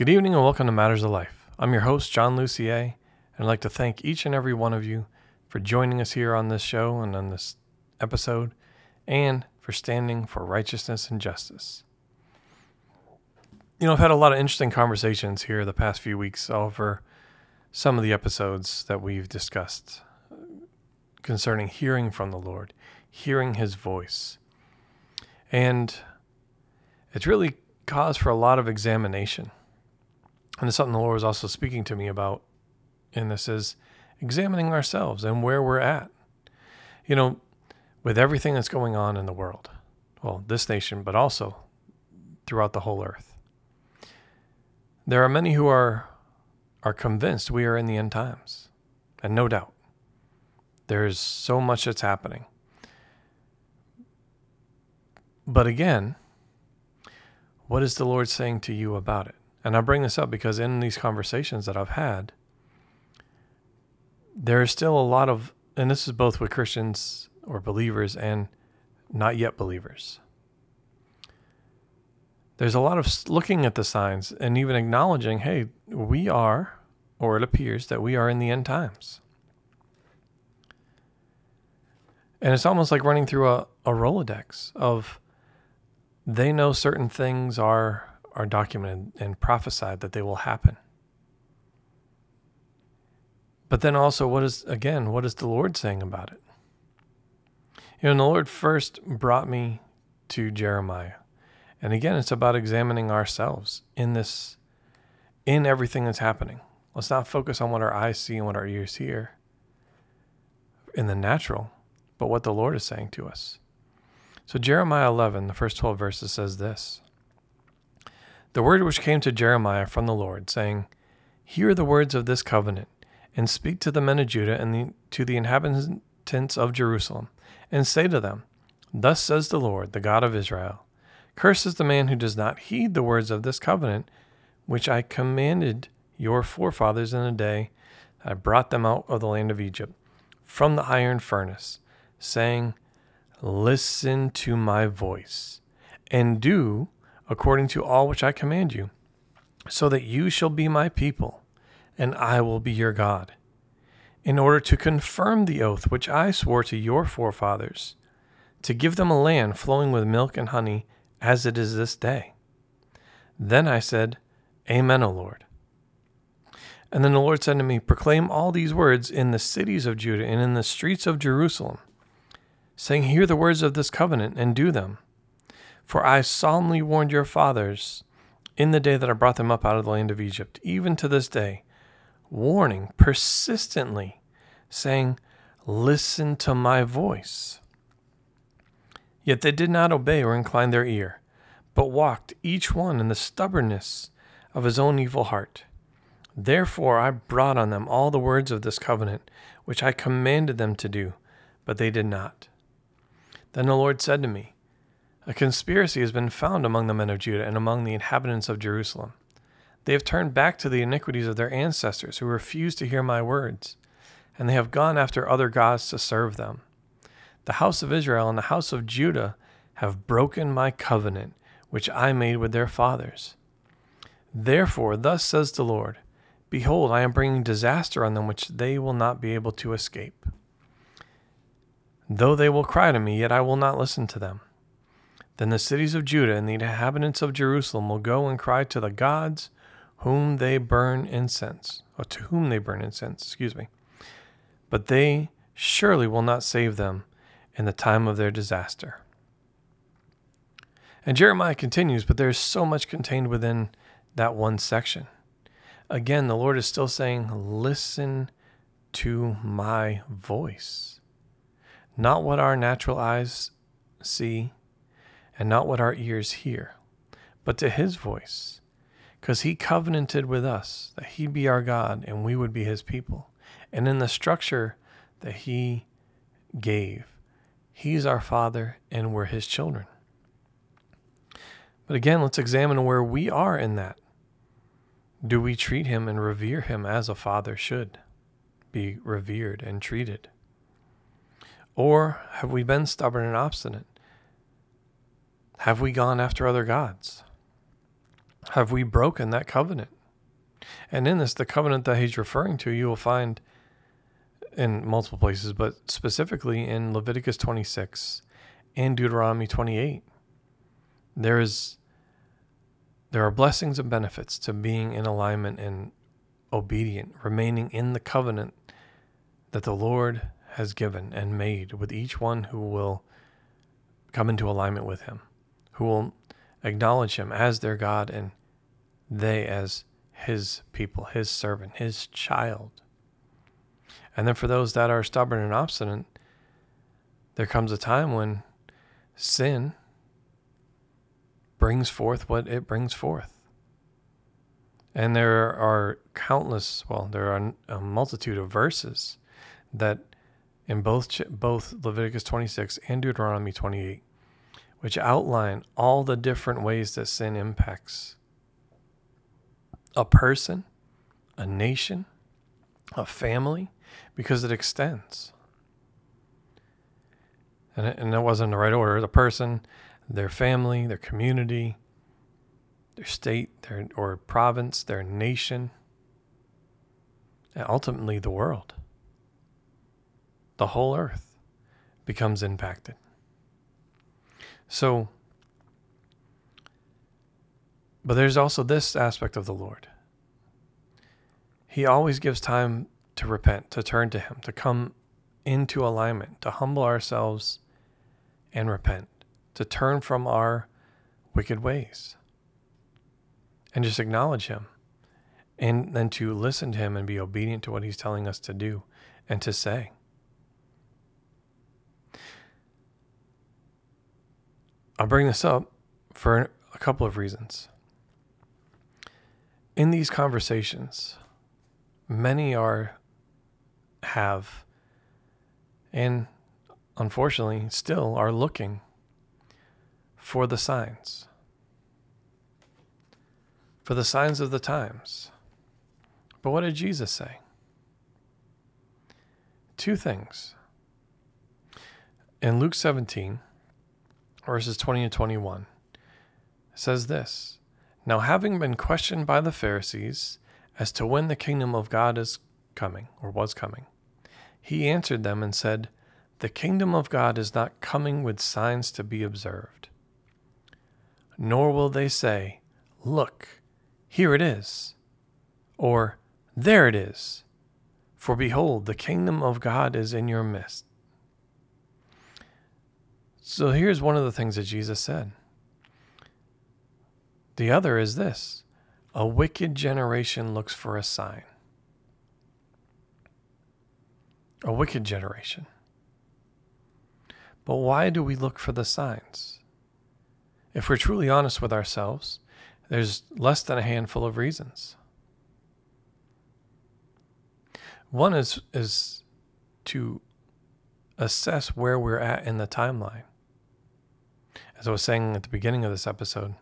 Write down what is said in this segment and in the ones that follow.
Good evening and welcome to Matters of Life. I'm your host, John Lucier, and I'd like to thank each and every one of you for joining us here on this show and on this episode, and for standing for righteousness and justice. You know, I've had a lot of interesting conversations here the past few weeks over some of the episodes that we've discussed concerning hearing from the Lord, hearing His voice. And it's really cause for a lot of examination. And it's something the Lord was also speaking to me about in this is examining ourselves and where we're at. You know, with everything that's going on in the world, well, this nation, but also throughout the whole earth. There are many who are are convinced we are in the end times. And no doubt. There's so much that's happening. But again, what is the Lord saying to you about it? And I bring this up because in these conversations that I've had, there is still a lot of, and this is both with Christians or believers and not yet believers. There's a lot of looking at the signs and even acknowledging, hey, we are, or it appears that we are in the end times. And it's almost like running through a, a Rolodex of they know certain things are are documented and prophesied that they will happen. But then also, what is, again, what is the Lord saying about it? You know, the Lord first brought me to Jeremiah. And again, it's about examining ourselves in this, in everything that's happening. Let's not focus on what our eyes see and what our ears hear in the natural, but what the Lord is saying to us. So, Jeremiah 11, the first 12 verses says this the word which came to Jeremiah from the Lord, saying, Hear the words of this covenant, and speak to the men of Judah and the, to the inhabitants of Jerusalem, and say to them, Thus says the Lord, the God of Israel Cursed is the man who does not heed the words of this covenant, which I commanded your forefathers in the day I brought them out of the land of Egypt, from the iron furnace, saying, Listen to my voice, and do according to all which I command you, so that you shall be my people, and I will be your God, in order to confirm the oath which I swore to your forefathers, to give them a land flowing with milk and honey, as it is this day. Then I said, Amen, O Lord. And then the Lord said to me, Proclaim all these words in the cities of Judah and in the streets of Jerusalem, saying, Hear the words of this covenant and do them. For I solemnly warned your fathers in the day that I brought them up out of the land of Egypt, even to this day, warning persistently, saying, Listen to my voice. Yet they did not obey or incline their ear, but walked each one in the stubbornness of his own evil heart. Therefore I brought on them all the words of this covenant, which I commanded them to do, but they did not. Then the Lord said to me, a conspiracy has been found among the men of Judah and among the inhabitants of Jerusalem. They have turned back to the iniquities of their ancestors who refused to hear my words, and they have gone after other gods to serve them. The house of Israel and the house of Judah have broken my covenant, which I made with their fathers. Therefore, thus says the Lord Behold, I am bringing disaster on them which they will not be able to escape. Though they will cry to me, yet I will not listen to them. Then the cities of Judah and the inhabitants of Jerusalem will go and cry to the gods whom they burn incense, or to whom they burn incense, excuse me. But they surely will not save them in the time of their disaster. And Jeremiah continues, but there's so much contained within that one section. Again, the Lord is still saying, Listen to my voice. Not what our natural eyes see, and not what our ears hear, but to his voice, because he covenanted with us that he'd be our God and we would be his people. And in the structure that he gave, he's our father and we're his children. But again, let's examine where we are in that. Do we treat him and revere him as a father should be revered and treated? Or have we been stubborn and obstinate? Have we gone after other gods? Have we broken that covenant? And in this, the covenant that he's referring to, you will find in multiple places, but specifically in Leviticus 26 and Deuteronomy 28. There is there are blessings and benefits to being in alignment and obedient, remaining in the covenant that the Lord has given and made with each one who will come into alignment with him, who will acknowledge him as their God and they as his people, his servant, his child. And then for those that are stubborn and obstinate, there comes a time when sin brings forth what it brings forth. And there are countless, well, there are a multitude of verses that in both both Leviticus 26 and Deuteronomy 28 which outline all the different ways that sin impacts a person, a nation, a family, because it extends. And, it, and that wasn't the right order. The person, their family, their community, their state, their or province, their nation, and ultimately the world. The whole earth becomes impacted. So, but there's also this aspect of the Lord. He always gives time to repent, to turn to Him, to come into alignment, to humble ourselves and repent, to turn from our wicked ways and just acknowledge Him. And then to listen to Him and be obedient to what He's telling us to do and to say. I'll bring this up for a couple of reasons. In these conversations, many are, have, and unfortunately still are looking for the signs, for the signs of the times. But what did Jesus say? Two things. In Luke 17, verses 20 and 21, says this Now, having been questioned by the Pharisees as to when the kingdom of God is coming, or was coming, he answered them and said, The kingdom of God is not coming with signs to be observed. Nor will they say, Look, here it is, or There it is. For behold, the kingdom of God is in your midst. So here's one of the things that Jesus said. The other is this a wicked generation looks for a sign. A wicked generation. But why do we look for the signs? If we're truly honest with ourselves, there's less than a handful of reasons. One is, is to assess where we're at in the timeline as I was saying at the beginning of this episode,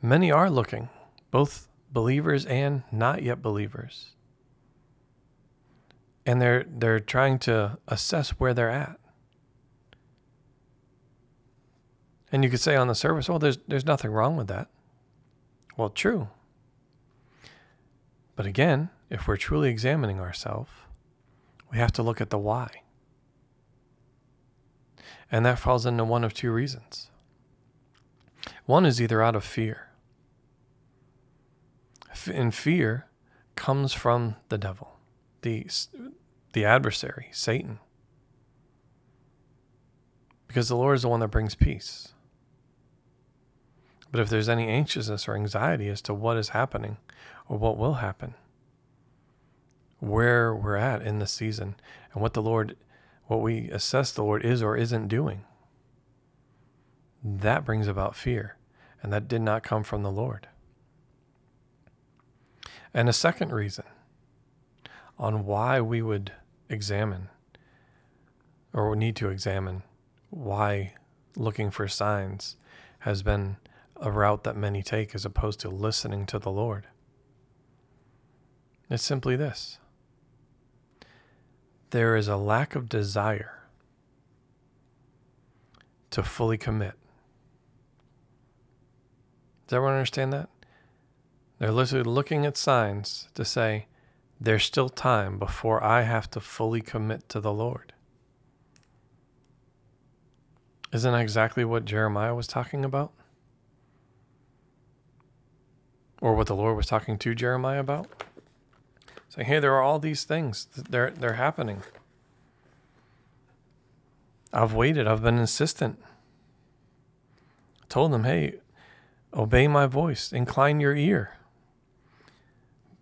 many are looking, both believers and not yet believers. And they're they're trying to assess where they're at. And you could say on the surface, well, there's there's nothing wrong with that. Well, true. But again, if we're truly examining ourselves, we have to look at the why. And that falls into one of two reasons. One is either out of fear, and fear comes from the devil, the, the adversary, Satan. Because the Lord is the one that brings peace. But if there's any anxiousness or anxiety as to what is happening or what will happen, where we're at in the season, and what the Lord what we assess the Lord is or isn't doing. That brings about fear, and that did not come from the Lord. And a second reason on why we would examine or need to examine why looking for signs has been a route that many take as opposed to listening to the Lord. It's simply this there is a lack of desire to fully commit. Does everyone understand that? They're literally looking at signs to say, there's still time before I have to fully commit to the Lord. Isn't that exactly what Jeremiah was talking about? Or what the Lord was talking to Jeremiah about? Hey, there are all these things. They're, they're happening. I've waited. I've been insistent. I told them, hey, obey my voice, incline your ear.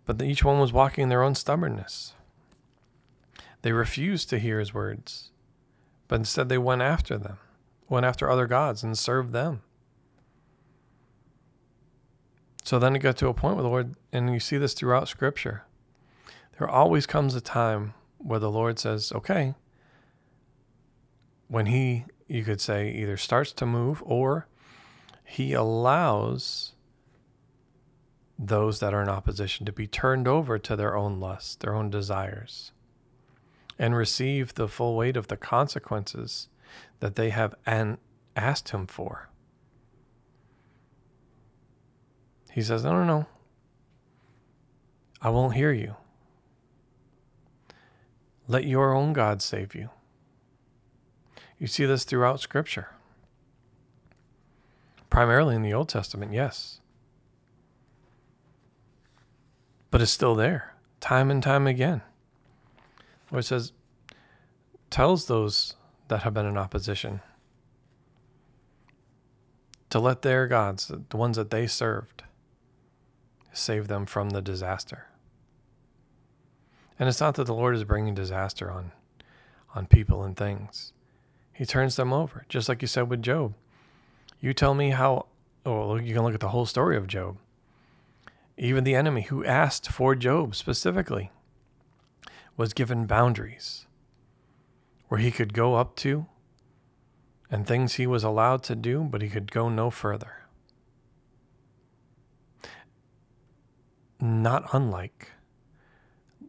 But each one was walking in their own stubbornness. They refused to hear his words, but instead they went after them, went after other gods and served them. So then it got to a point where the Lord, and you see this throughout Scripture, there always comes a time where the Lord says, okay, when He, you could say, either starts to move or He allows those that are in opposition to be turned over to their own lusts, their own desires, and receive the full weight of the consequences that they have and asked him for. He says, No, no, no. I won't hear you. Let your own God save you. You see this throughout Scripture. Primarily in the Old Testament, yes but it's still there time and time again. Where it says, tells those that have been in opposition to let their gods, the ones that they served, save them from the disaster. And it's not that the Lord is bringing disaster on, on people and things. He turns them over, just like you said with Job. You tell me how, oh, you can look at the whole story of Job even the enemy who asked for Job specifically was given boundaries where he could go up to and things he was allowed to do, but he could go no further. Not unlike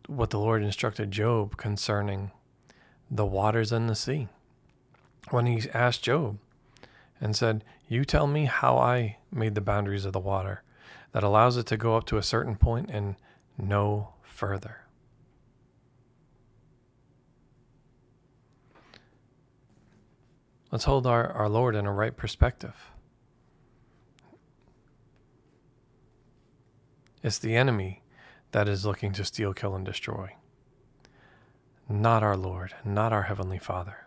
what the Lord instructed Job concerning the waters and the sea. When he asked Job and said, You tell me how I made the boundaries of the water that allows it to go up to a certain point and no further. Let's hold our, our Lord in a right perspective. It's the enemy that is looking to steal, kill, and destroy, not our Lord, not our Heavenly Father.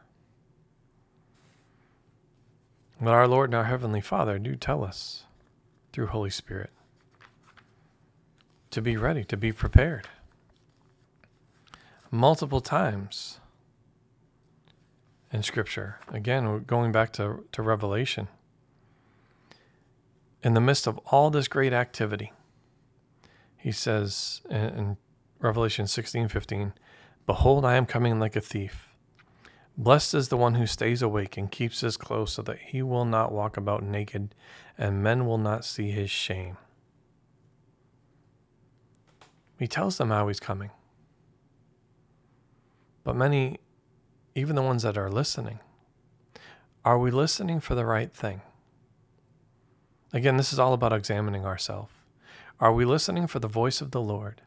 But our Lord and our Heavenly Father do tell us through Holy Spirit to be ready, to be prepared. Multiple times in Scripture, again, going back to, to Revelation, in the midst of all this great activity, he says in, Revelation 16 15, Behold, I am coming like a thief. Blessed is the one who stays awake and keeps his clothes so that he will not walk about naked and men will not see his shame. He tells them how he's coming. But many, even the ones that are listening, are we listening for the right thing? Again, this is all about examining ourselves. Are we listening for the voice of the Lord?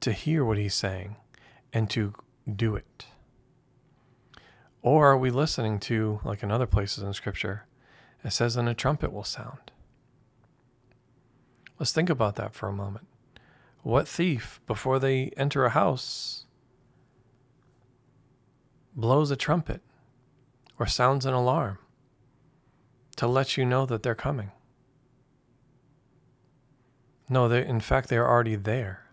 To hear what he's saying and to do it? Or are we listening to, like in other places in Scripture, it says, and a trumpet will sound? Let's think about that for a moment. What thief, before they enter a house, blows a trumpet or sounds an alarm to let you know that they're coming? No, they, in fact, they're already there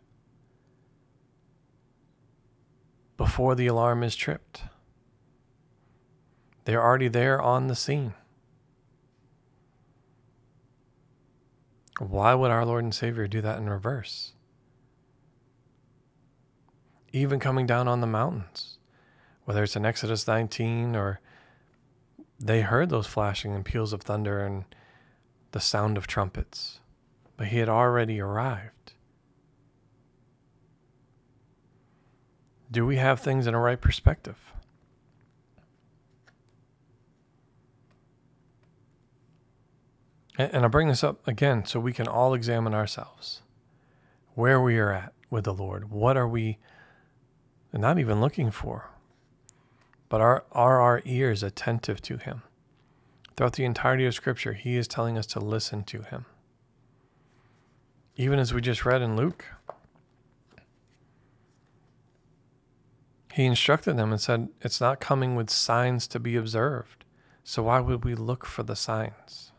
before the alarm is tripped. They're already there on the scene. Why would our Lord and Savior do that in reverse? Even coming down on the mountains, whether it's in Exodus 19 or they heard those flashing and peals of thunder and the sound of trumpets, but he had already arrived. Do we have things in a right perspective? And I bring this up again so we can all examine ourselves where we are at with the Lord. What are we not even looking for? But are, are our ears attentive to Him? Throughout the entirety of Scripture, He is telling us to listen to Him. Even as we just read in Luke, He instructed them and said, It's not coming with signs to be observed. So why would we look for the signs?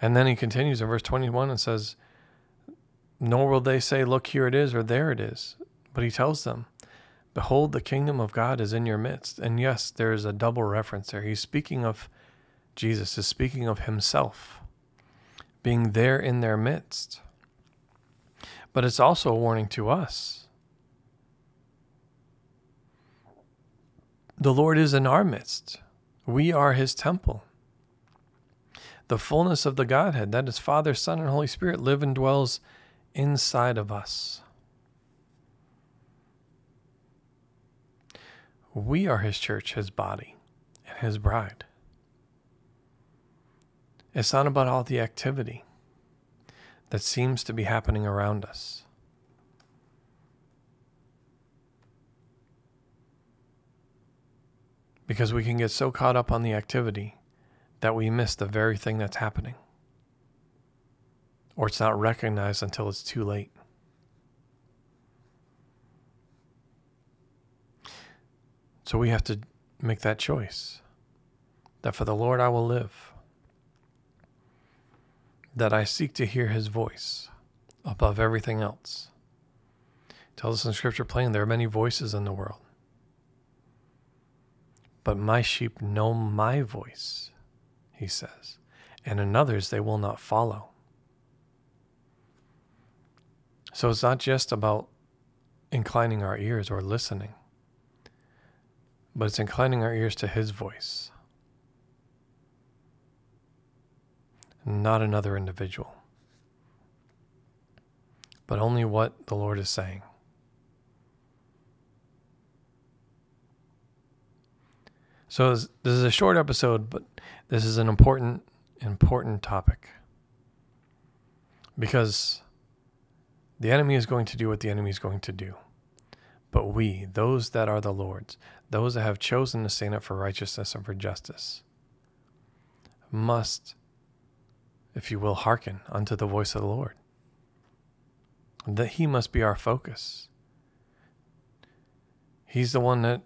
And then he continues in verse 21 and says, Nor will they say, Look, here it is, or there it is. But he tells them, Behold, the kingdom of God is in your midst. And yes, there is a double reference there. He's speaking of Jesus, is speaking of himself being there in their midst. But it's also a warning to us The Lord is in our midst. We are his temple. The fullness of the Godhead, that is Father, Son, and Holy Spirit, live and dwells inside of us. We are his church, his body, and his bride. It's not about all the activity that seems to be happening around us. because we can get so caught up on the activity that we miss the very thing that's happening. Or it's not recognized until it's too late. So we have to make that choice that for the Lord I will live, that I seek to hear his voice above everything else. It tells us in Scripture plain there are many voices in the world. But my sheep know my voice, he says, and in others they will not follow. So it's not just about inclining our ears or listening, but it's inclining our ears to his voice, not another individual, but only what the Lord is saying. So this, is a short episode, but this is an important, important topic because the enemy is going to do what the enemy is going to do. But we, those that are the Lord's, those that have chosen to stand up for righteousness and for justice, must, if you will, hearken unto the voice of the Lord. That He must be our focus. He's the one that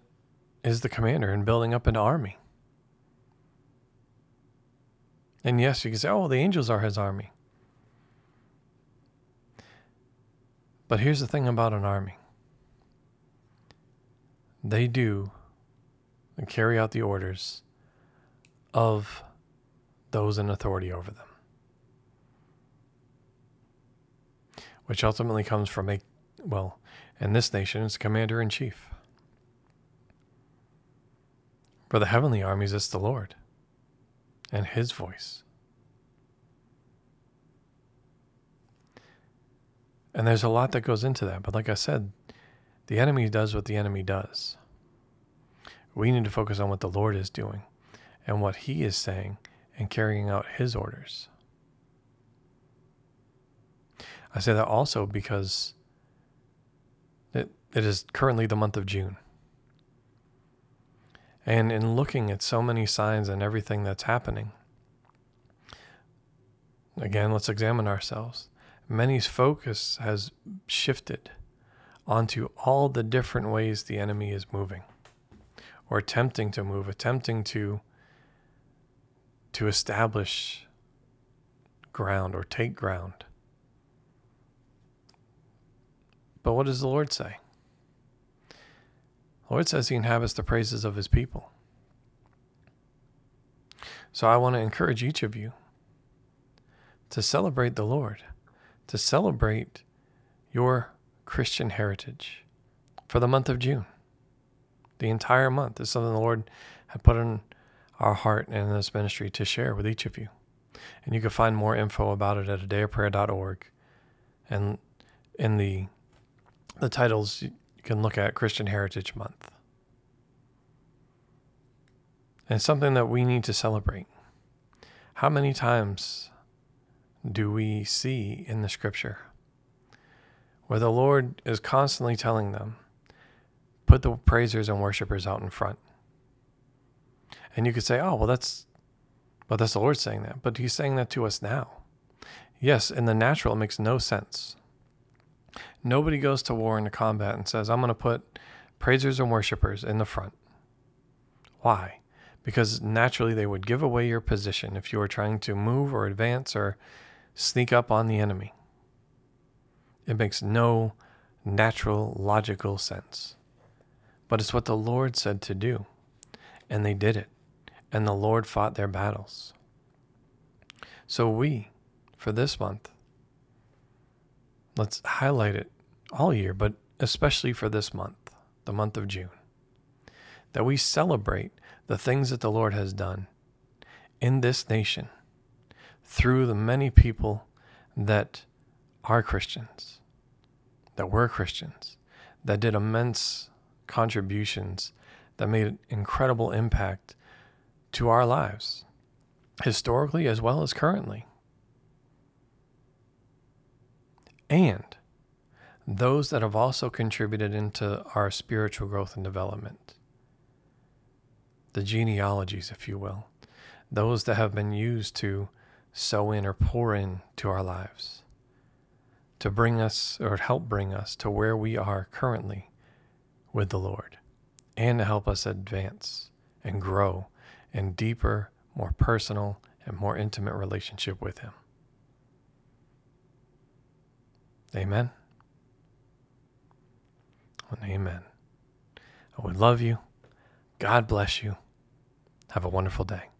is the commander in building up an army. And yes, you can say, oh, the angels are his army. But here's the thing about an army they do and carry out the orders of those in authority over them, which ultimately comes from a, well, in this nation, it's commander in chief. For the heavenly armies, it's the Lord and His voice. And there's a lot that goes into that. But like I said, the enemy does what the enemy does. We need to focus on what the Lord is doing and what He is saying and carrying out His orders. I say that also because it, it is currently the month of June. And in looking at so many signs and everything that's happening, again, let's examine ourselves. Many's focus has shifted onto all the different ways the enemy is moving or attempting to move, attempting to to establish ground or take ground. But what does the Lord say? The Lord says he inhabits the praises of his people. So I want to encourage each of you to celebrate the Lord, to celebrate your Christian heritage for the month of June. The entire month is something the Lord had put in our heart and in this ministry to share with each of you. And you can find more info about it at a day of adayofprayer.org. And in the the titles you can look at Christian Heritage Month. And something that we need to celebrate. How many times do we see in the scripture where the Lord is constantly telling them, put the praisers and worshipers out in front? And you could say, oh, well, that's, well, that's the Lord saying that. But he's saying that to us now. Yes, in the natural, it makes no sense. Nobody goes to war into combat and says, I'm going to put praisers and worshipers in the front. Why? Because naturally they would give away your position if you were trying to move or advance or sneak up on the enemy. It makes no natural, logical sense. But it's what the Lord said to do, and they did it, and the Lord fought their battles. So we, for this month, let's highlight it all year, but especially for this month, the month of June, that we celebrate the things that the Lord has done in this nation through the many people that are Christians, that were Christians, that did immense contributions, that made incredible impact to our lives, historically as well as currently. And those that have also contributed into our spiritual growth and development. The genealogies, if you will, those that have been used to sow in or pour in to our lives, to bring us or help bring us to where we are currently with the Lord, and to help us advance and grow in deeper, more personal, and more intimate relationship with Him. Amen. And amen. I would love you. God bless you. Have a wonderful day.